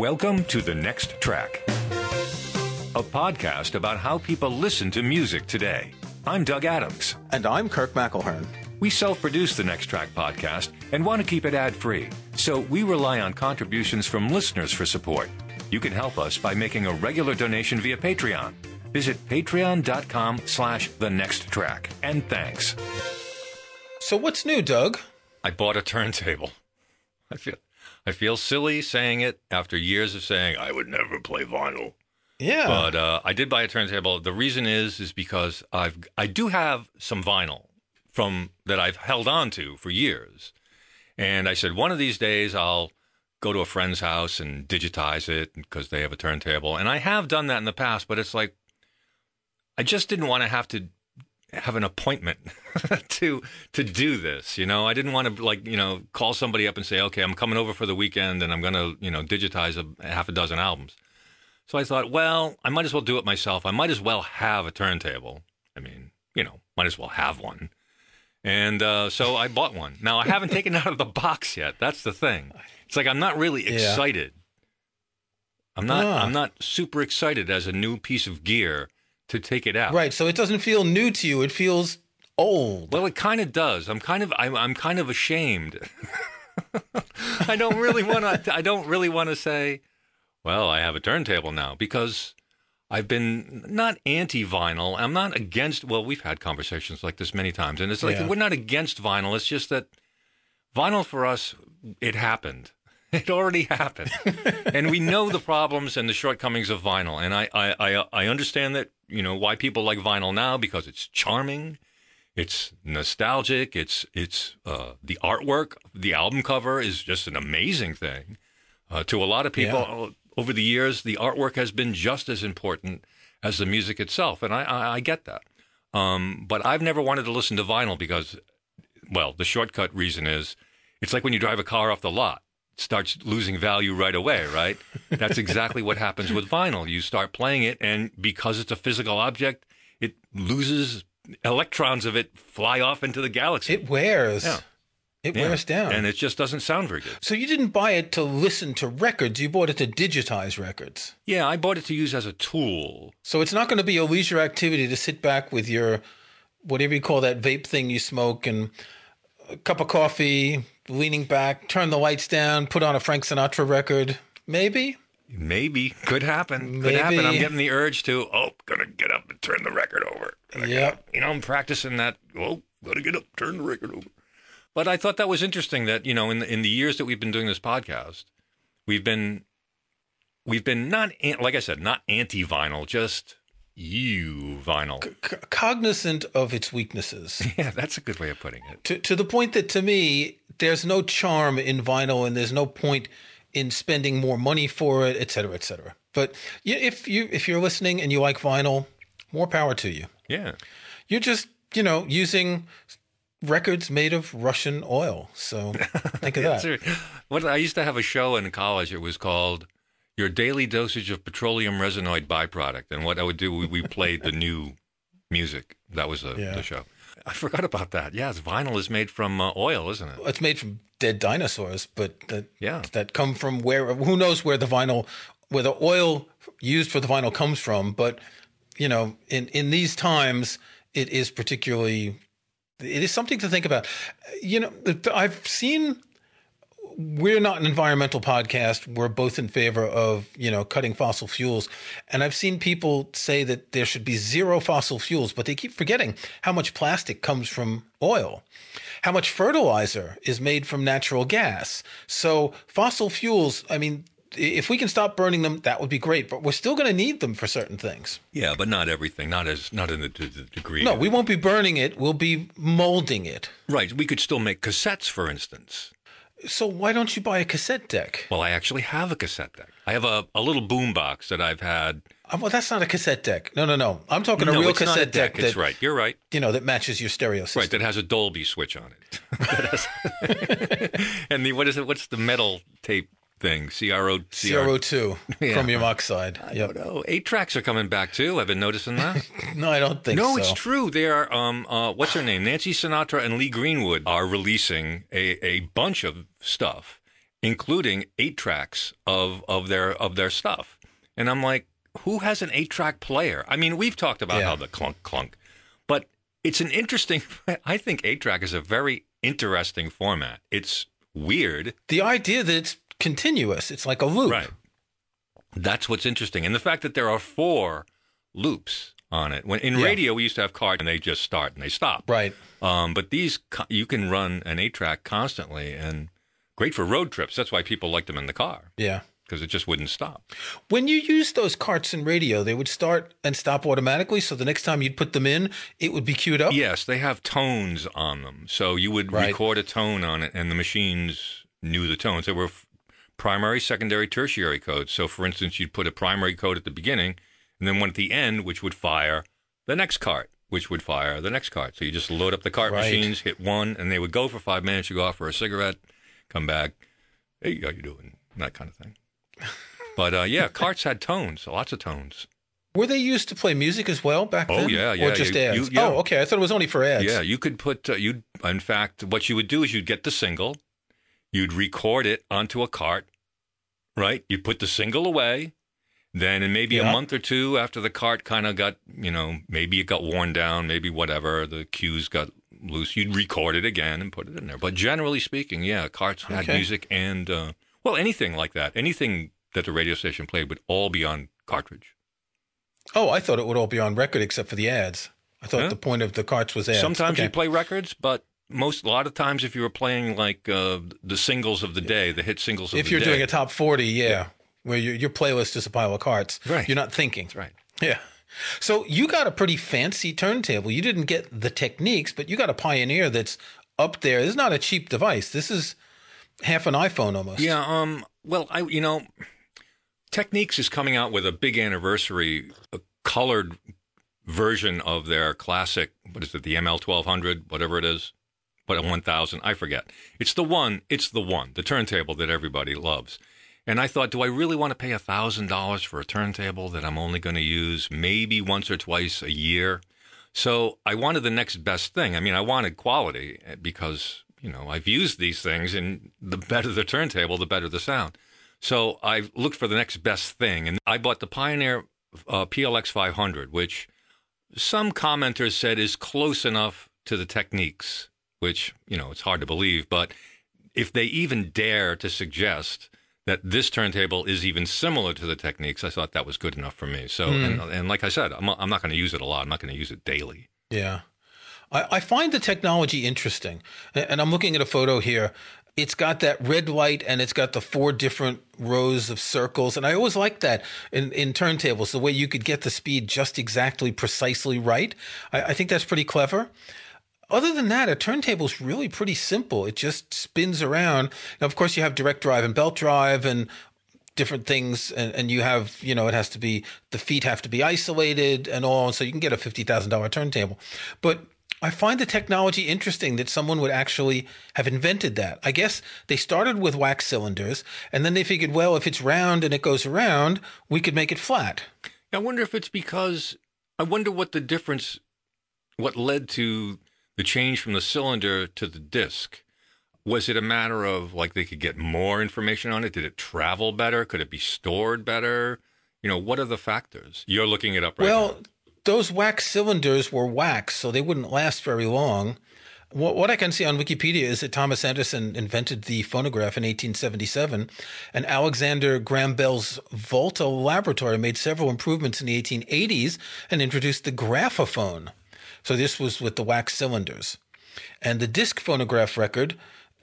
Welcome to The Next Track, a podcast about how people listen to music today. I'm Doug Adams. And I'm Kirk McElhearn. We self produce the Next Track podcast and want to keep it ad free, so we rely on contributions from listeners for support. You can help us by making a regular donation via Patreon. Visit patreon.com slash the next track. And thanks. So what's new, Doug? I bought a turntable. I feel I feel silly saying it after years of saying I would never play vinyl. Yeah. But uh, I did buy a turntable. The reason is is because I've I do have some vinyl from that I've held on to for years. And I said one of these days I'll go to a friend's house and digitize it because they have a turntable. And I have done that in the past, but it's like I just didn't want to have to have an appointment to to do this. You know, I didn't want to like you know call somebody up and say, okay, I'm coming over for the weekend and I'm going to you know digitize a half a dozen albums. So I thought, well, I might as well do it myself. I might as well have a turntable. I mean, you know, might as well have one. And uh, so I bought one. Now I haven't taken it out of the box yet. That's the thing. It's like I'm not really Yeah. excited. I'm not. Ah. I'm not super excited as a new piece of gear to take it out. right. So it doesn't feel new to you. It feels old. Well, it kind of does. I'm kind of I'm, I'm kind of ashamed. I don't really want to I don't really want to say, well, I have a turntable now because I've been not anti-vinyl. I'm not against well, we've had conversations like this many times and it's like Yeah. we're not against vinyl. It's just that vinyl for us it happened. It already happened. and we know the problems and the shortcomings of vinyl. And I, I, I, I understand that, you know, why people like vinyl now because it's charming. It's nostalgic. It's it's uh, the artwork. The album cover is just an amazing thing. Uh, to a lot of people Yeah. uh, over the years, the artwork has been just as important as the music itself, and I I, I get that. Um, but I've never wanted to listen to vinyl because, well, the shortcut reason is it's like when you drive a car off the lot. Starts losing value right away, right? That's exactly what happens with vinyl. You start playing it, and because it's a physical object, it loses electrons of it fly off into the galaxy. It wears. Yeah. It Yeah. wears down. and it just doesn't sound very good. so you didn't buy it to listen to records. You bought it to digitize records. Yeah, I bought it to use as a tool. So it's not going to be a leisure activity to sit back with your whatever you call that vape thing you smoke and a cup of coffee, leaning back, turn the lights down, put on a Frank Sinatra record. Maybe. Maybe could happen. Could happen. I'm getting the urge to. Oh, gonna get up and turn the record over. Yep. You know, I'm practicing that. Oh, gotta get up, turn the record over. But I thought that was interesting. That you know, in the, in the years that we've been doing this podcast, we've been we've been not like I said, not anti vinyl, just you vinyl. C- cognizant of its weaknesses. Yeah, that's a good way of putting it. to to the point that to me there's no charm in vinyl and there's no point in spending more money for it et cetera et cetera but if you if you're listening and you like vinyl more power to you Yeah. you're just you know using records made of russian oil so think of that What I used to have a show in college. It was called "Your Daily Dosage of Petroleum Resinoid Byproduct," and what I would do, we, we played the new music. That was the, Yeah. the show. I forgot about that. Yes, vinyl is made from uh, oil, isn't it? it's made from dead dinosaurs but that Yeah. that come from where who knows where the vinyl where the oil used for the vinyl comes from but you know in in these times it is particularly it is something to think about you know i've seen we're not an environmental podcast we're both in favor of you know cutting fossil fuels and i've seen people say that there should be zero fossil fuels but they keep forgetting how much plastic comes from oil how much fertilizer is made from natural gas so fossil fuels i mean if we can stop burning them that would be great but we're still going to need them for certain things Yeah, but not everything. Not as not in the, to the degree. no we won't be burning it we'll be molding it right. We could still make cassettes, for instance. So why don't you buy a cassette deck Well, I actually have a cassette deck. I have a, a little boom box that I've had. Uh, well that's not a cassette deck no no no i'm talking a no, real it's not a cassette deck. deck, It's right. You're right. you know that matches your stereo system Right, that has a Dolby switch on it. And the what is it? What's the metal tape thing? CRO CRO2 Yeah. your oxide. Yep. Oh, eight tracks are coming back too. I've been noticing that. No, I don't think no, so. it's true. They are. Um, uh, what's her name? Nancy Sinatra and Lee Greenwood are releasing a, a bunch of stuff, including eight tracks of of their of their stuff. And I'm like, who has an eight track player? I mean, we've talked about Yeah. how the clunk clunk, but it's an interesting. I think eight track is a very interesting format. It's weird, The idea that it's continuous, it's like a loop. right? That's what's interesting, and the fact that there are four loops on it. When in Yeah. radio we used to have cards and they just start and they stop. Right. Um, but these you can run an eight track constantly and great for road trips. That's why people liked them in the car Yeah. because it just wouldn't stop. When you use those carts in radio, they would start and stop automatically. So the next time you'd put them in, it would be queued up. Yes, they have tones on them. So you would Right. record a tone on it, and the machines knew the tones. They were f- primary, secondary, tertiary codes. So, for instance, you'd put a primary code at the beginning, and then one at the end, which would fire the next cart, which would fire the next cart. So you just load up the cart Right. machines, hit one, and they would go for five minutes. You go out for a cigarette, come back. Hey, how you doing? That kind of thing. But uh, yeah, carts had tones, lots of tones. Were they used to play music as well back Oh, then? Oh yeah, Or yeah, just you- ads? you- yeah. Oh, okay. I thought it was only for ads. Yeah, you could put uh, you. In fact, what you would do is you'd get the single, you'd record it onto a cart, right? You'd put the single away. Then, in maybe Yeah. a month or two after the cart kind of got, you know, maybe it got worn down, maybe whatever, the cues got loose, you'd record it again and put it in there. But generally speaking, yeah, carts had Okay. music and, uh, well, anything like that. Anything that the radio station played would all be on cartridge. Oh, I thought it would all be on record except for the ads. I thought Yeah. the point of the carts was ads. Sometimes Okay. you play records, but most a lot of times if you were playing like uh, the singles of the day, the hit singles of If you're day. doing a top 40, yeah, where your, your playlist is a pile of cards, Right. you're not thinking. That's right. Yeah. So you got a pretty fancy turntable. You didn't get the Technics, but you got a Pioneer that's up there. This is not a cheap device. This is half an iPhone almost. Yeah, um well, I you know, Technics is coming out with a big anniversary a colored version of their classic what is it, the ML 1200, whatever it is. But a 1000, I forget. It's the one, it's the one, the turntable that everybody loves. And I thought, do I really want to pay $1,000 for a turntable that I'm only going to use maybe once or twice a year? So I wanted the next best thing. I mean, I wanted quality eh, because, you know, I've used these things and the better the turntable, the better the sound. So I looked for the next best thing and I bought the Pioneer uh, PLX 500, which some commenters said is close enough to the Technics, which, you know, it's hard to believe. But if they even dare to suggest that this turntable is even similar to the Technics, I thought that was good enough for me. So, hmm. and, and like I said, I'm, I'm not going to use it a lot. I'm not going to use it daily. Yeah. I, I find the technology interesting. And I'm looking at a photo here. It's got that red light and it's got the four different rows of circles. And I always like that in, in turntables, the way you could get the speed just exactly precisely right. I, I think that's pretty clever. Other than that, a turntable is really pretty simple. It just spins around. Now, of course, you have direct drive and belt drive and different things and, and you have you know it has to be the feet have to be isolated and all so you can get a $50000 turntable but i find the technology interesting that someone would actually have invented that i guess they started with wax cylinders and then they figured well if it's round and it goes around we could make it flat I wonder if it's because I wonder what the difference, what led to the change from the cylinder to the disc. Was it a matter of like they could get more information on it? Did it travel better? Could it be stored better? You know, what are the factors? You're looking it up right well now. those wax cylinders were wax so they wouldn't last very long what, what I can see on Wikipedia is that Thomas Edison invented the phonograph in 1877, and Alexander Graham Bell's Volta laboratory made several improvements in the 1880s and introduced the graphophone. So this was with the wax cylinders. And the disc phonograph record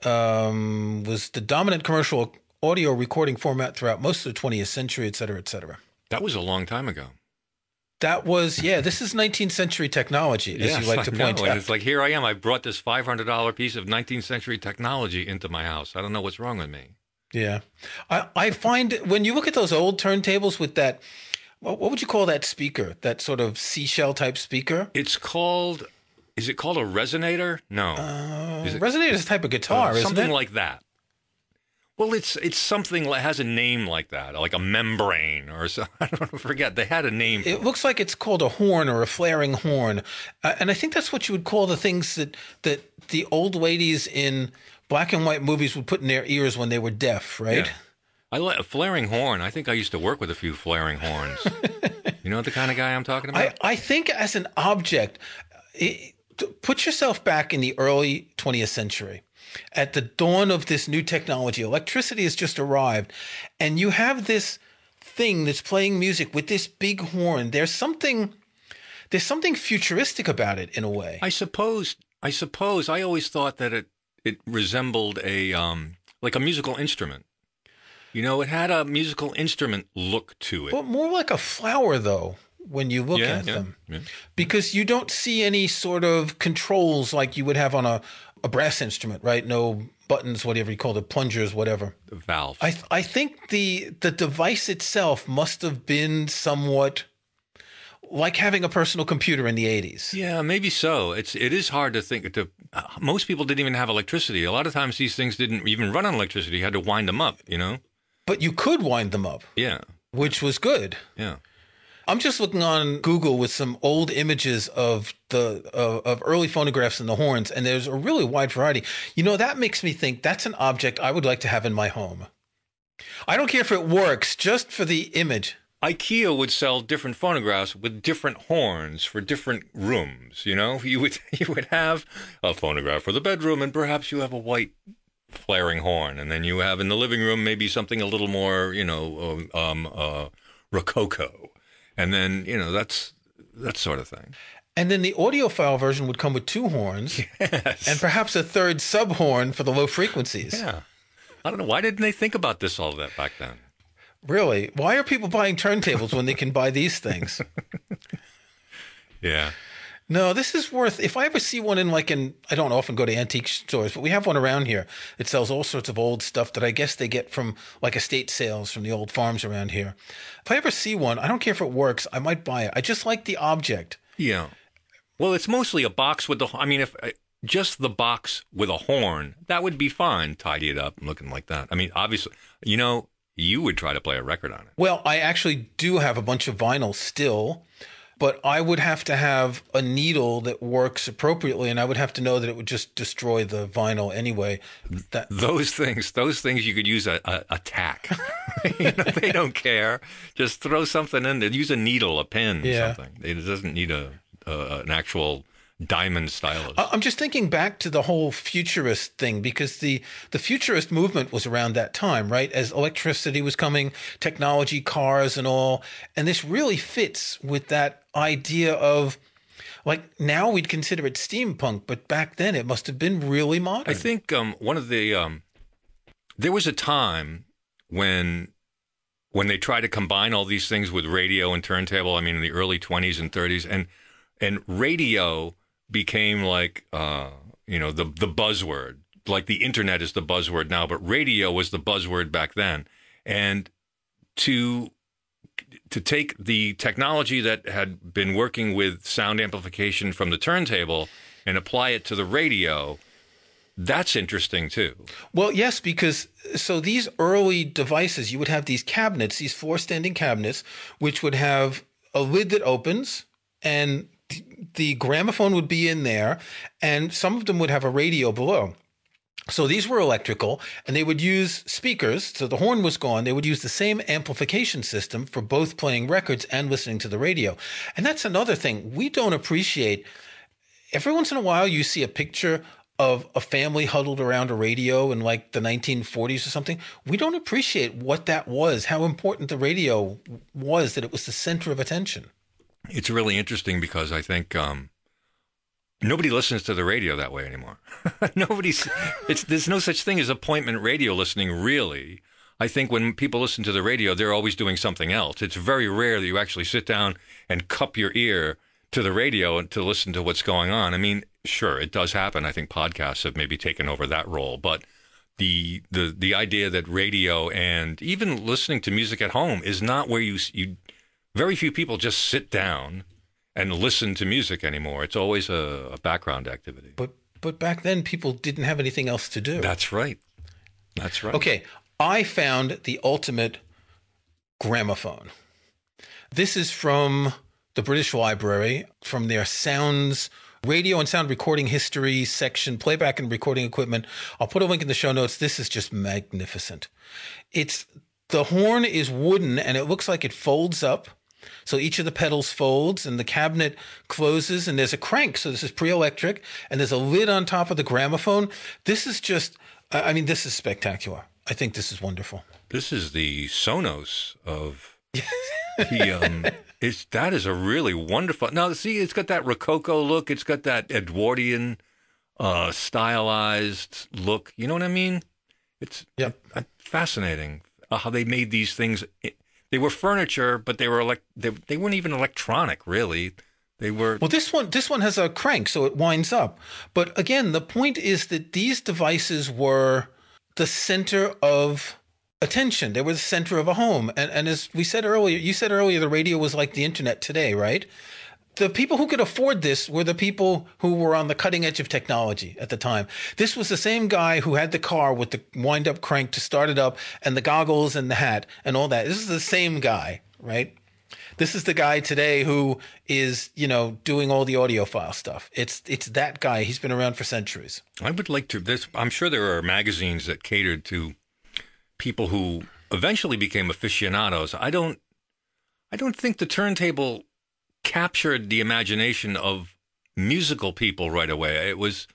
um, was the dominant commercial audio recording format throughout most of the 20th century, et cetera, et cetera. That was a long time ago. That was, yeah, this is 19th century technology, as Yes, you like to point know. point And out. It's like here I am. I brought this five hundred dollar piece of nineteenth century technology into my house. I don't know what's wrong with me. Yeah. I, I find when you look at those old turntables with that, what, what would you call that speaker? That sort of seashell type speaker? It's called. Is it called a resonator? No, Is it- Resonator is a type of guitar, isn't something it? like that. Well, it's it's something that has a name like that, like a membrane or so. I don't forget. They had a name. for it looks like it's called a horn or a flaring horn. Uh, and I think that's what you would call the things that, that the old ladies in black and white movies would put in their ears when they were deaf, right? Yeah. I like a flaring horn. I think I used to work with a few flaring horns. you know the kind of guy I'm talking about? I, I think as an object, it, put yourself back in the early 20th century. At the dawn of this new technology, electricity has just arrived, and you have this thing that's playing music with this big horn. There's something there's something futuristic about it in a way. I suppose I suppose I always thought that it it resembled a um like a musical instrument. You know, it had a musical instrument look to it. But more like a flower though when you look Yeah, at yeah, them. yeah. Because you don't see any sort of controls like you would have on a, a brass instrument, right? No buttons, whatever you call it, plungers, whatever. The valve. I th- I think the the device itself must have been somewhat like having a personal computer in the 80s. Yeah, maybe so. It's it is hard to think. To uh, most people didn't even have electricity. A lot of times these things didn't even run on electricity. You had to wind them up. You know. But you could wind them up, Yeah. which was good. Yeah. I'm just looking on Google with some old images of the of, of early phonographs and the horns, and there's a really wide variety. You know, that makes me think that's an object I would like to have in my home. I don't care if it works, just for the image. IKEA would sell different phonographs with different horns for different rooms. You know, you would you would have a phonograph for the bedroom, and perhaps you have a white flaring horn, and then you have in the living room maybe something a little more, you know, um, um, uh, rococo, and then you know that's that sort of thing. And then the audiophile version would come with two horns Yes. and perhaps a third sub horn for the low frequencies. yeah. I don't know why didn't they think about this all that back then. Really? Why are people buying turntables when they can buy these things? Yeah. No, this is worth. If I ever see one in like an, I don't often go to antique stores, but we have one around here. It sells all sorts of old stuff that I guess they get from like estate sales from the old farms around here. If I ever see one, I don't care if it works. I might buy it. I just like the object. Yeah. Well, it's mostly a box with the. I mean, if uh, just the box with a horn, that would be fine. Tidy it up, looking like that. I mean, obviously, you know, you would try to play a record on it. Well, I actually do have a bunch of vinyl still, but I would have to have a needle that works appropriately, and I would have to know that it would just destroy the vinyl anyway. That Those things, those things, you could use a, a, a tack. you know, they don't care. Just throw something in there. Use a needle, a pen, Yeah. something. It doesn't need a, a an actual diamond stylus. I'm just thinking back to the whole futurist thing because the the futurist movement was around that time, right? As electricity was coming, technology, cars, and all, and this really fits with that idea of like now we'd consider it steampunk, but back then it must have been really modern. I think um, one of the um, there was a time when when they tried to combine all these things with radio and turntable. I mean, in the early twenties and thirties, and and radio became like uh, you know the the buzzword. Like the internet is the buzzword now, but radio was the buzzword back then. And to to take the technology that had been working with sound amplification from the turntable and apply it to the radio, that's interesting too. Well, yes, because so these early devices, you would have these cabinets, these four standing cabinets, which would have a lid that opens and the gramophone would be in there, and some of them would have a radio below. So these were electrical, and they would use speakers. So the horn was gone. They would use the same amplification system for both playing records and listening to the radio. And that's another thing we don't appreciate. Every once in a while, you see a picture of a family huddled around a radio in like the 1940s or something. We don't appreciate what that was, how important the radio was, that it was the center of attention. It's really interesting because I think um, nobody listens to the radio that way anymore. Nobody's. It's there's no such thing as appointment radio listening. Really, I think when people listen to the radio, they're always doing something else. It's very rare that you actually sit down and cup your ear to the radio and to listen to what's going on. I mean, sure, it does happen. I think podcasts have maybe taken over that role, but the the the idea that radio and even listening to music at home is not where you you very few people just sit down and listen to music anymore. It's always a, a background activity. But but back then people didn't have anything else to do. That's right. That's right. Okay, I found the ultimate gramophone. This is from the British Library, from their Sounds radio and sound recording history section, playback and recording equipment. I'll put a link in the show notes. This is just magnificent. It's the horn is wooden and it looks like it folds up. So each of the pedals folds and the cabinet closes and there's a crank. So this is pre-electric and there's a lid on top of the gramophone. This is just, I mean, this is spectacular. I think this is wonderful. This is the Sonos of the um it's that is a really wonderful now see it's got that rococo look it's got that edwardian uh stylized look you know what i mean it's Yep. fascinating uh, how they made these things they were furniture but they were elect they, they weren't even electronic really they were Well, this one, this one has a crank, so it winds up. But again, the point is that these devices were the center of attention. They were the center of a home. And, and as we said earlier, you said earlier, the radio was like the internet today, right? The people who could afford this were the people who were on the cutting edge of technology at the time. This was the same guy who had the car with the wind up crank to start it up and the goggles and the hat and all that. This is the same guy, right? This is the guy today who is, you know, doing all the audiophile stuff. It's it's that guy. He's been around for centuries. I would like to. This, I'm sure there are magazines that catered to people who eventually became aficionados. I don't. I don't think the turntable captured the imagination of musical people right away. It was,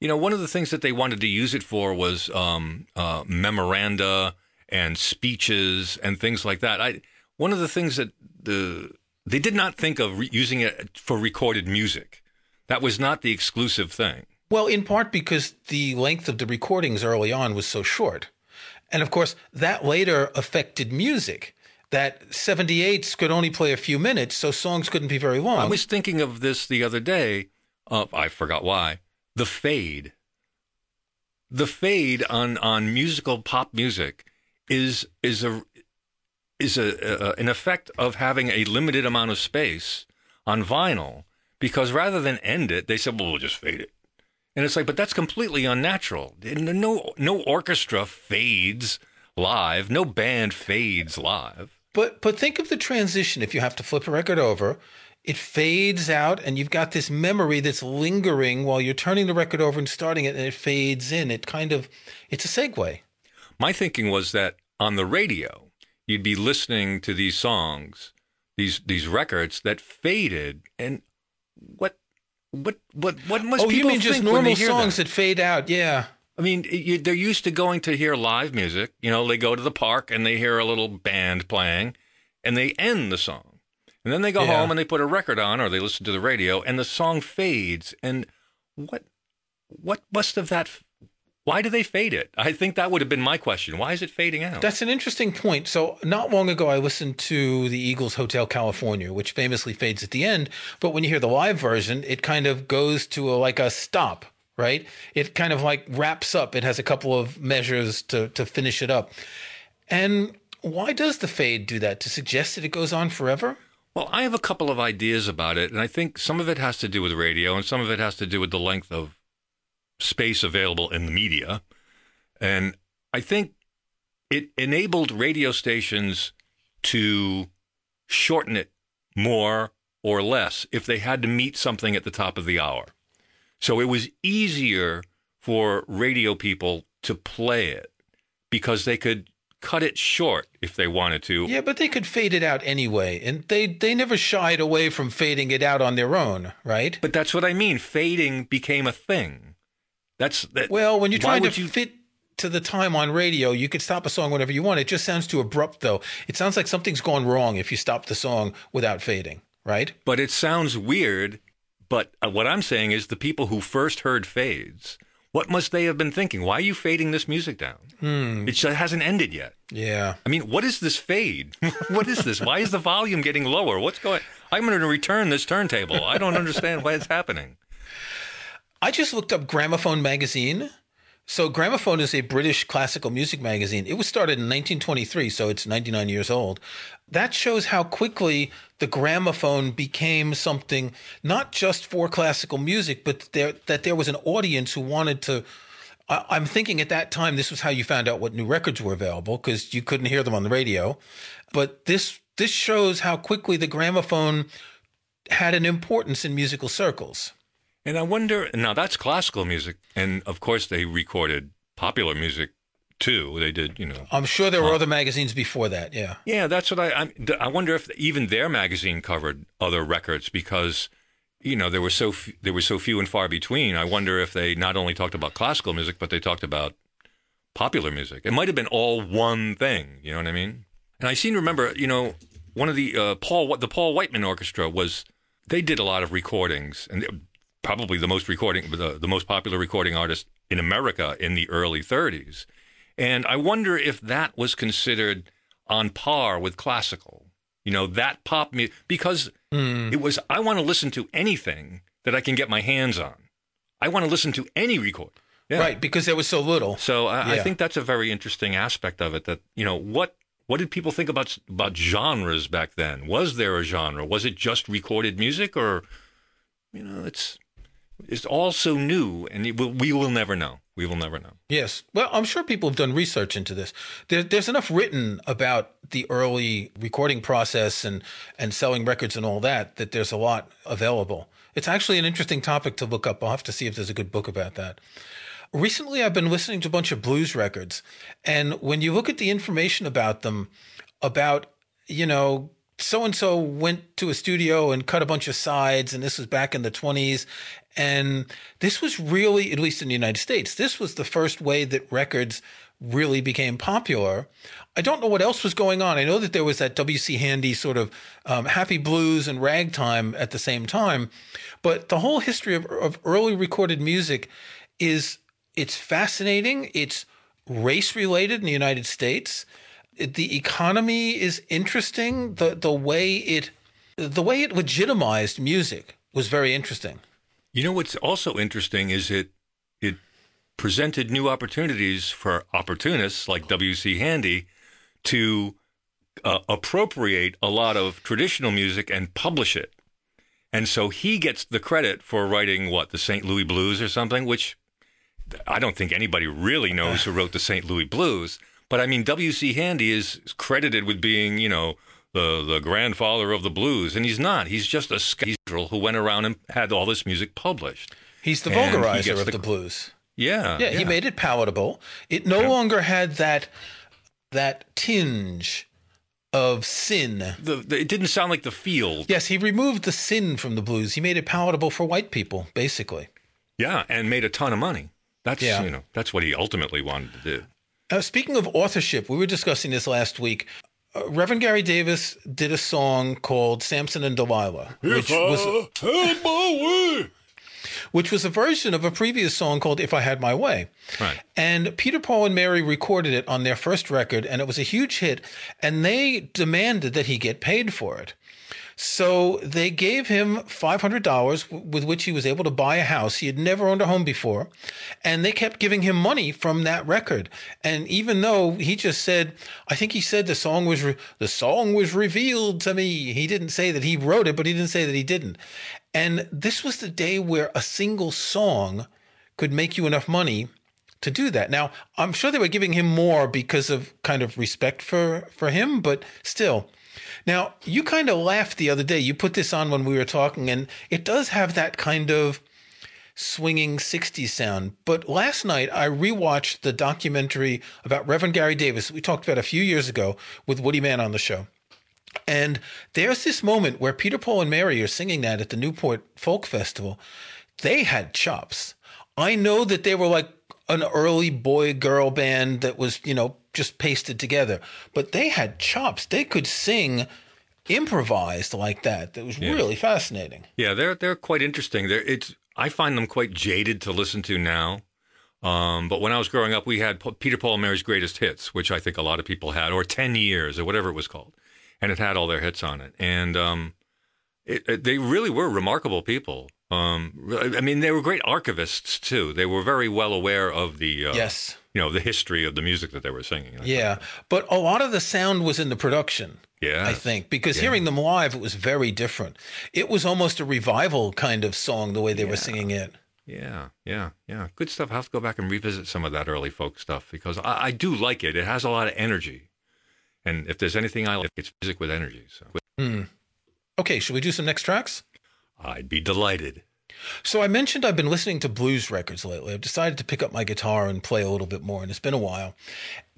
you know, one of the things that they wanted to use it for was um, uh, memoranda and speeches and things like that. I one of the things that the they did not think of re- using it for recorded music. That was not the exclusive thing. Well, in part because the length of the recordings early on was so short. And of course, that later affected music. That 78s could only play a few minutes, so songs couldn't be very long. I was thinking of this the other day. Uh, I forgot why. The fade. The fade on on musical pop music is is a is a, a an effect of having a limited amount of space on vinyl because rather than end it, they said, "Well, we'll just fade it." And it's like, but that's completely unnatural. No no orchestra fades live. No band fades live. But but think of the transition if you have to flip a record over, it fades out and you've got this memory that's lingering while you're turning the record over and starting it and it fades in. It kind of it's a segue. My thinking was that on the radio, you'd be listening to these songs, these these records that faded and what what what what must oh, you mean just normal songs that? that fade out? Yeah. I mean, you, they're used to going to hear live music. You know, they go to the park and they hear a little band playing, and they end the song, and then they go Yeah. home and they put a record on or they listen to the radio, and the song fades. And what what must have that? Why do they fade it? I think that would have been my question. Why is it fading out? That's an interesting point. So, not long ago, I listened to the Eagles Hotel California, which famously fades at the end. But when you hear the live version, it kind of goes to a, like a stop, right? It kind of like wraps up. It has a couple of measures to, to finish it up. And why does the fade do that? To suggest that it goes on forever? Well, I have a couple of ideas about it, and I think some of it has to do with radio, and some of it has to do with the length of space available in the media. And I think it enabled radio stations to shorten it more or less if they had to meet something at the top of the hour. So it was easier for radio people to play it because they could cut it short if they wanted to. Yeah, but they could fade it out anyway. And they, they never shied away from fading it out on their own, right? But that's what I mean. Fading became a thing. That's that. Well, when you're trying to you- fit to the time on radio, you could stop a song whenever you want. It just sounds too abrupt, though. It sounds like something's gone wrong if you stop the song without fading, right? But it sounds weird. But uh, what I'm saying is the people who first heard fades, what must they have been thinking? Why are you fading this music down? Hmm. It hasn't ended yet. Yeah. I mean, what is this fade? what is this? Why is the volume getting lower? What's going? I'm going to return this turntable. I don't understand why it's happening. I just looked up Gramophone magazine. So Gramophone is a British classical music magazine. It was started in 1923, so it's 99 years old. That shows how quickly the gramophone became something not just for classical music, but there, that there was an audience who wanted to. I, I'm thinking at that time this was how you found out what new records were available because you couldn't hear them on the radio. But this this shows how quickly the gramophone had an importance in musical circles. And I wonder now that's classical music, and of course they recorded popular music too. They did, you know. I'm sure there were other magazines before that. Yeah. Yeah, that's what I. I, I wonder if even their magazine covered other records because, you know, there were so f- there were so few and far between. I wonder if they not only talked about classical music, but they talked about popular music. It might have been all one thing. You know what I mean? And I seem to remember, you know, one of the uh, Paul the Paul Whiteman Orchestra was they did a lot of recordings and probably the most recording the, the most popular recording artist in America in the early 30s. And I wonder if that was considered on par with classical. You know, that pop music because Mm. it was I want to listen to anything that I can get my hands on. I want to listen to any record. Yeah. Right, because there was so little. So I, I think that's a very interesting aspect of it. That you know what what did people think about about genres back then? Was there a genre? Was it just recorded music, or you know, it's it's all so new, and it will, we will never know. We will never know. Yes. Well, I'm sure people have done research into this. There, there's enough written about the early recording process and, and selling records and all that that there's a lot available. It's actually an interesting topic to look up. I'll have to see if there's a good book about that. Recently, I've been listening to a bunch of blues records. And when you look at the information about them, about, you know, so and so went to a studio and cut a bunch of sides, and this was back in the 20s. And this was really, at least in the United States, this was the first way that records really became popular. I don't know what else was going on. I know that there was that W.C. Handy sort of um, happy blues and ragtime at the same time, but the whole history of, of early recorded music is it's fascinating. It's race related in the United States. The economy is interesting. The the way it the way it legitimized music was very interesting. You know what's also interesting is it it presented new opportunities for opportunists like W.C. Handy to uh, appropriate a lot of traditional music and publish it. And so he gets the credit for writing what the St. Louis Blues or something, which I don't think anybody really knows who wrote the St. Louis Blues. But I mean, W.C. Handy is credited with being, you know, the the grandfather of the blues, and he's not. He's just a scoundrel who went around and had all this music published. He's the And vulgarizer of the- the blues. Yeah, Yeah, he made it palatable. It no longer had that that tinge of sin. the, the, it didn't sound like the field. Yes, he removed the sin from the blues. He made it palatable for white people, basically. Yeah, and made a ton of money. That's Yeah. you know that's what he ultimately wanted to do. Uh, speaking of authorship, we were discussing this last week. Uh, Reverend Gary Davis did a song called Samson and Delilah, which was had my way. which was a version of a previous song called If I Had My Way. Right. And Peter, Paul, and Mary recorded it on their first record, and it was a huge hit, and they demanded that he get paid for it. So they gave him $500 with which he was able to buy a house. He had never owned a home before. And they kept giving him money from that record. And even though he just said, I think he said the song was, re- the song was revealed to me. He didn't say that he wrote it, but he didn't say that he didn't. And this was the day where a single song could make you enough money to do that. Now, I'm sure they were giving him more because of kind of respect for for him, but still. Now, you kind of laughed the other day. You put this on when we were talking and it does have that kind of swinging 60s sound. But last night I rewatched the documentary about Reverend Gary Davis we talked about a few years ago with Woody Mann on the show. And there's this moment where Peter, Paul, and Mary are singing that at the Newport Folk Festival. They had chops. I know that they were like an early boy girl band that was, you know, just pasted together, but they had chops. They could sing improvised like that. That was really fascinating. Yeah, they're they're quite interesting. They're it's I find them quite jaded to listen to now. Um, but when I was growing up, we had P- Peter Paul and Mary's greatest hits, which I think a lot of people had, or Ten Years, or whatever it was called, and it had all their hits on it. And um, it, it, they really were remarkable people. Um, I mean, they were great archivists too. They were very well aware of the uh, Yes. you know, the history of the music that they were singing. Yeah. But a lot of the sound was in the production. yeah, I think because hearing them live, it was very different. It was almost a revival kind of song the way they were singing it. Yeah, yeah, yeah. Good stuff. I have to go back and revisit some of that early folk stuff because I, I do like it. It has a lot of energy. And if there's anything I like, it's music with energy. So Okay, should we do some next tracks? I'd be delighted. So I mentioned I've been listening to blues records lately. I've decided to pick up my guitar and play a little bit more, and it's been a while.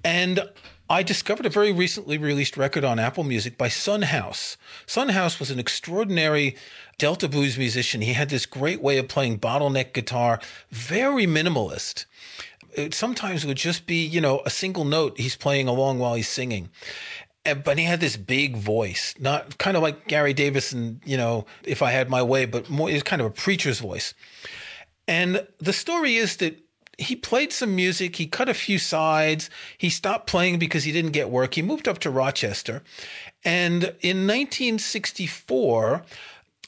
And I discovered a very recently released record on Apple Music by Son House. Son House was an extraordinary Delta blues musician. He had this great way of playing bottleneck guitar, very minimalist. Sometimes it sometimes would just be, you know, a single note he's playing along while he's singing but he had this big voice, not kind of like Gary Davis and, you know, if I had my way, but more, is kind of a preacher's voice. And the story is that he played some music, he cut a few sides, he stopped playing because he didn't get work. He moved up to Rochester. And in 1964,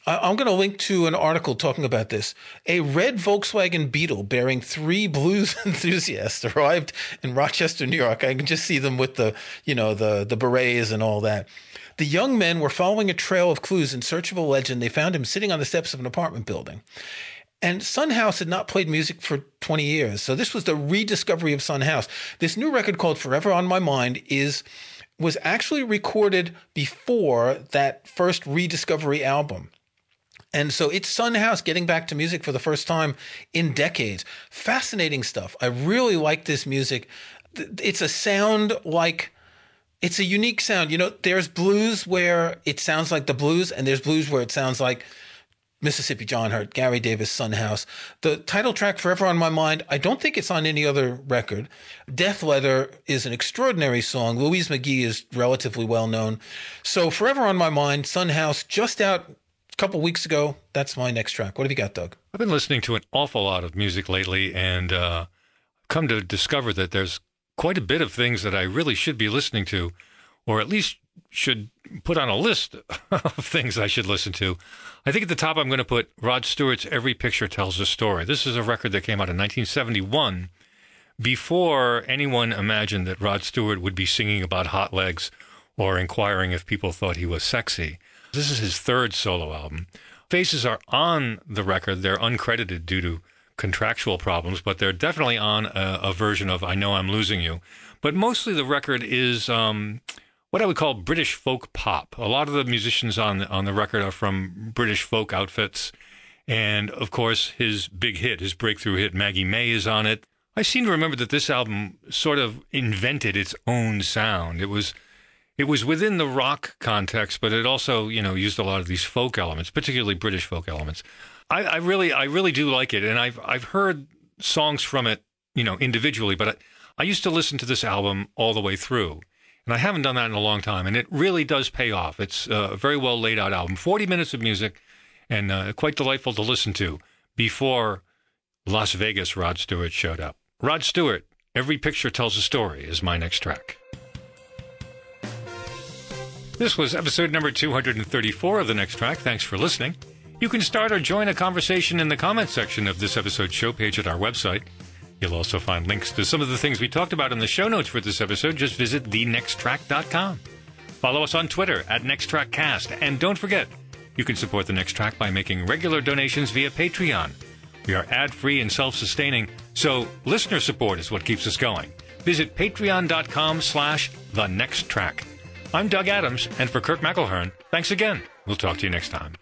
I'm going to link to an article talking about this. A red Volkswagen Beetle bearing three blues enthusiasts arrived in Rochester, New York. I can just see them with the, you know, the the berets and all that. The young men were following a trail of clues in search of a legend. They found him sitting on the steps of an apartment building. And Son House had not played music for 20 years. So this was the rediscovery of Son House. This new record called Forever on My Mind is was actually recorded before that first rediscovery album. And so it's Son House getting back to music for the first time in decades. Fascinating stuff. I really like this music. It's a sound like it's a unique sound. You know, there's blues where it sounds like the blues, and there's blues where it sounds like Mississippi John Hurt, Gary Davis, Son House. The title track, Forever on My Mind, I don't think it's on any other record. Death Letter is an extraordinary song. Louise McGhee is relatively well known. So Forever on My Mind, Son House, just out a couple weeks ago. That's my next track. What have you got, Doug? I've been listening to an awful lot of music lately and uh, come to discover that there's quite a bit of things that I really should be listening to, or at least should put on a list of things I should listen to. I think at the top I'm going to put Rod Stewart's Every Picture Tells a Story. This is a record that came out in 1971 before anyone imagined that Rod Stewart would be singing about hot legs or inquiring if people thought he was sexy. This is his third solo album. Faces are on the record. They're uncredited due to contractual problems, but they're definitely on a, a version of I Know I'm Losing You. But mostly the record is um, what I would call British folk pop. A lot of the musicians on the, on the record are from British folk outfits. And of course, his big hit, his breakthrough hit, Maggie May, is on it. I seem to remember that this album sort of invented its own sound. It was it was within the rock context, but it also, you know, used a lot of these folk elements, particularly British folk elements. I, I really, I really do like it, and I've I've heard songs from it, you know, individually, but I, I used to listen to this album all the way through, and I haven't done that in a long time, and it really does pay off. It's a very well laid out album, forty minutes of music, and uh, quite delightful to listen to. Before Las Vegas, Rod Stewart showed up. Rod Stewart, every picture tells a story, is my next track. This was episode number 234 of The Next Track. Thanks for listening. You can start or join a conversation in the comments section of this episode's show page at our website. You'll also find links to some of the things we talked about in the show notes for this episode. Just visit thenexttrack.com. Follow us on Twitter at NextTrackCast. And don't forget, you can support The Next Track by making regular donations via Patreon. We are ad-free and self-sustaining, so listener support is what keeps us going. Visit patreon.com slash the next track. I'm Doug Adams, and for Kirk McElhearn, thanks again. We'll talk to you next time.